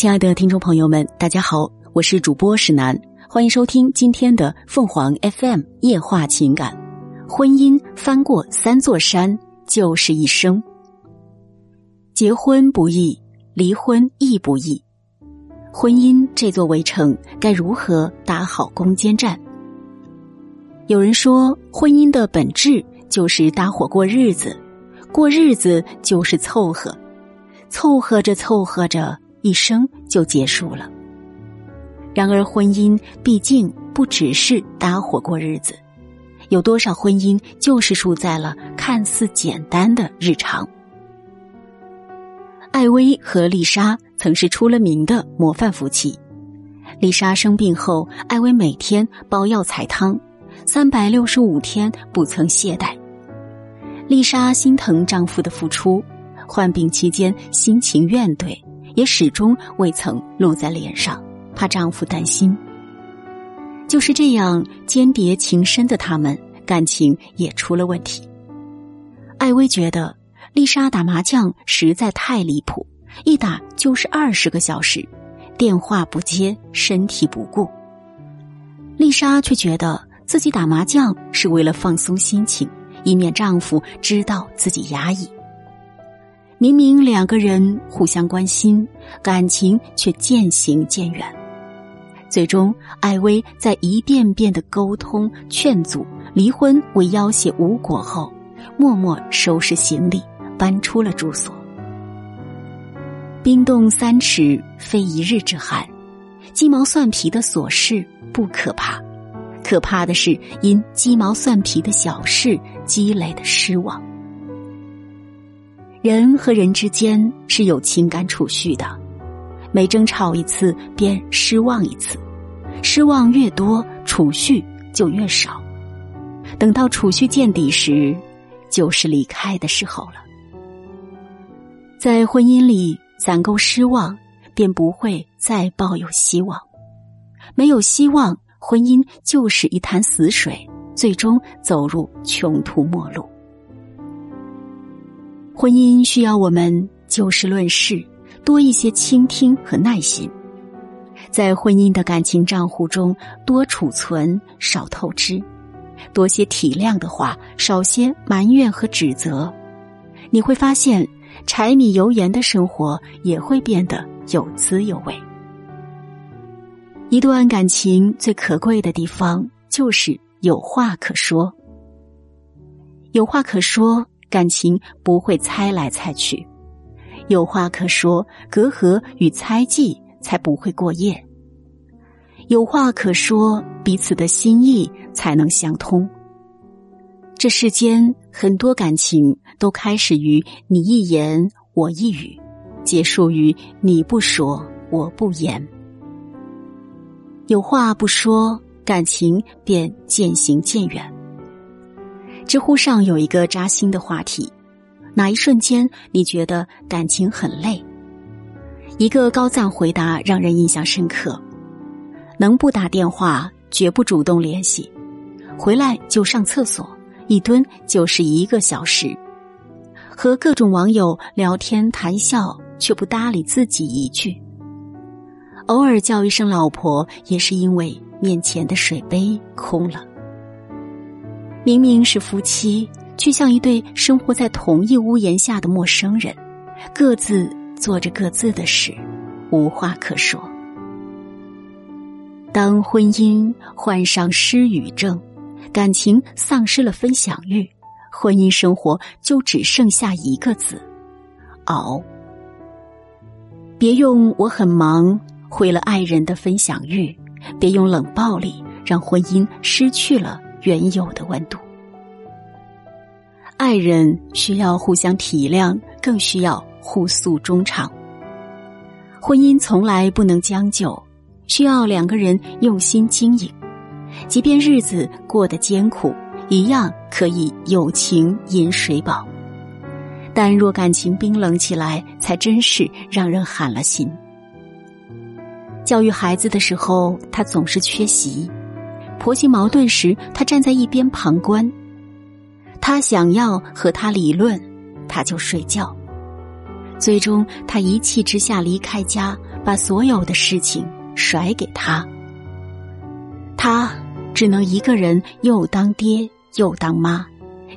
亲爱的听众朋友们，大家好，我是主播史楠，欢迎收听今天的凤凰 FM 夜话情感。婚姻翻过三座山，就是一生。结婚不易，离婚亦不易。婚姻这座围城，该如何打好攻坚战？有人说，婚姻的本质就是搭伙过日子，过日子就是凑合，凑合着凑合着。一生就结束了。然而，婚姻毕竟不只是搭伙过日子，有多少婚姻就是输在了看似简单的日常。艾薇和丽莎曾是出了名的模范夫妻。丽莎生病后，艾薇每天煲药采汤，三百六十五天不曾懈怠。丽莎心疼丈夫的付出，患病期间心情怨怼。也始终未曾露在脸上，怕丈夫担心。就是这样间谍情深的他们，感情也出了问题。艾薇觉得丽莎打麻将实在太离谱，一打就是二十个小时，电话不接，身体不顾。丽莎却觉得自己打麻将是为了放松心情，以免丈夫知道自己压抑。明明两个人互相关心，感情却渐行渐远。最终，艾薇在一遍遍的沟通、劝阻、离婚为要挟无果后，默默收拾行李，搬出了住所。冰冻三尺，非一日之寒。鸡毛蒜皮的琐事不可怕，可怕的是因鸡毛蒜皮的小事积累的失望。人和人之间是有情感储蓄的，每争吵一次便失望一次，失望越多，储蓄就越少。等到储蓄见底时，就是离开的时候了。在婚姻里攒够失望，便不会再抱有希望。没有希望，婚姻就是一潭死水，最终走入穷途末路。婚姻需要我们就事论事，多一些倾听和耐心，在婚姻的感情账户中多储存，少透支，多些体谅的话，少些埋怨和指责，你会发现柴米油盐的生活也会变得有滋有味。一段感情最可贵的地方就是有话可说，有话可说。感情不会猜来猜去，有话可说，隔阂与猜忌才不会过夜。有话可说，彼此的心意才能相通。这世间很多感情都开始于你一言我一语，结束于你不说我不言。有话不说，感情便渐行渐远。知乎上有一个扎心的话题：哪一瞬间你觉得感情很累？一个高赞回答让人印象深刻：能不打电话，绝不主动联系；回来就上厕所，一蹲就是一个小时；和各种网友聊天谈笑，却不搭理自己一句；偶尔叫一声老婆，也是因为面前的水杯空了。明明是夫妻，却像一对生活在同一屋檐下的陌生人，各自做着各自的事，无话可说。当婚姻患上失语症，感情丧失了分享欲，婚姻生活就只剩下一个字：熬。别用我很忙毁了爱人的分享欲，别用冷暴力让婚姻失去了。原有的温度，爱人需要互相体谅，更需要互诉衷肠。婚姻从来不能将就，需要两个人用心经营。即便日子过得艰苦，一样可以友情饮水饱。但若感情冰冷起来，才真是让人寒了心。教育孩子的时候，他总是缺席。婆媳矛盾时，他站在一边旁观；他想要和他理论，他就睡觉。最终，他一气之下离开家，把所有的事情甩给他，他只能一个人又当爹又当妈，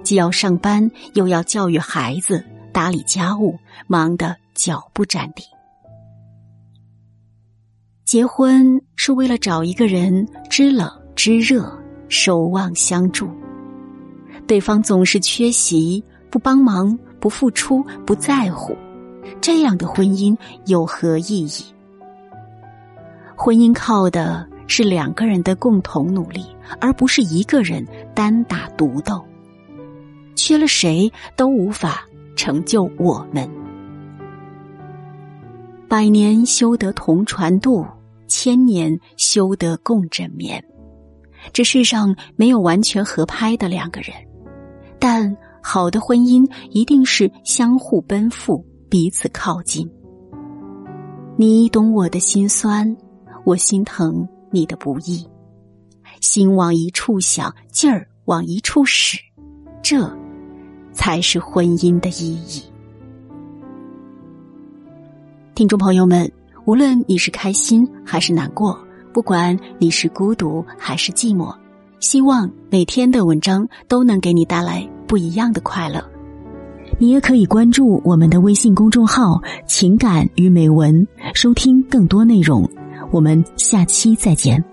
既要上班又要教育孩子、打理家务，忙得脚不沾地。结婚是为了找一个人知冷知热，守望相助。对方总是缺席、不帮忙、不付出、不在乎，这样的婚姻有何意义？婚姻靠的是两个人的共同努力，而不是一个人单打独斗。缺了谁都无法成就我们。百年修得同船渡。千年修得共枕眠，这世上没有完全合拍的两个人，但好的婚姻一定是相互奔赴，彼此靠近。你懂我的心酸，我心疼你的不易，心往一处想，劲儿往一处使，这才是婚姻的意义。听众朋友们。无论你是开心还是难过，不管你是孤独还是寂寞，希望每天的文章都能给你带来不一样的快乐。你也可以关注我们的微信公众号“情感与美文”，收听更多内容。我们下期再见。